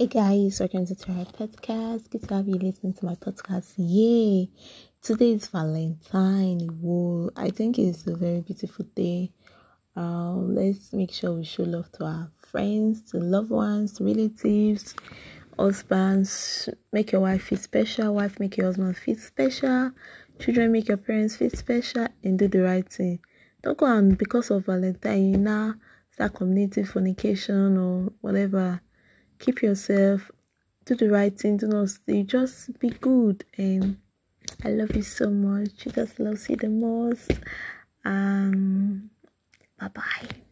Hey guys, welcome to our podcast. Good to have you listening to my podcast. Yay! Today is Valentine. Whoa, I think it's a very beautiful day. Um, let's make sure we show love to our friends, to loved ones, relatives, husbands. Make your wife feel special. Wife, make your husband feel special. Children, make your parents feel special and do the right thing. Don't go and because of Valentine, you now start community fornication or whatever keep yourself, do the right thing, do not stay, just be good. And I love you so much. Jesus loves you the most. Um, bye bye.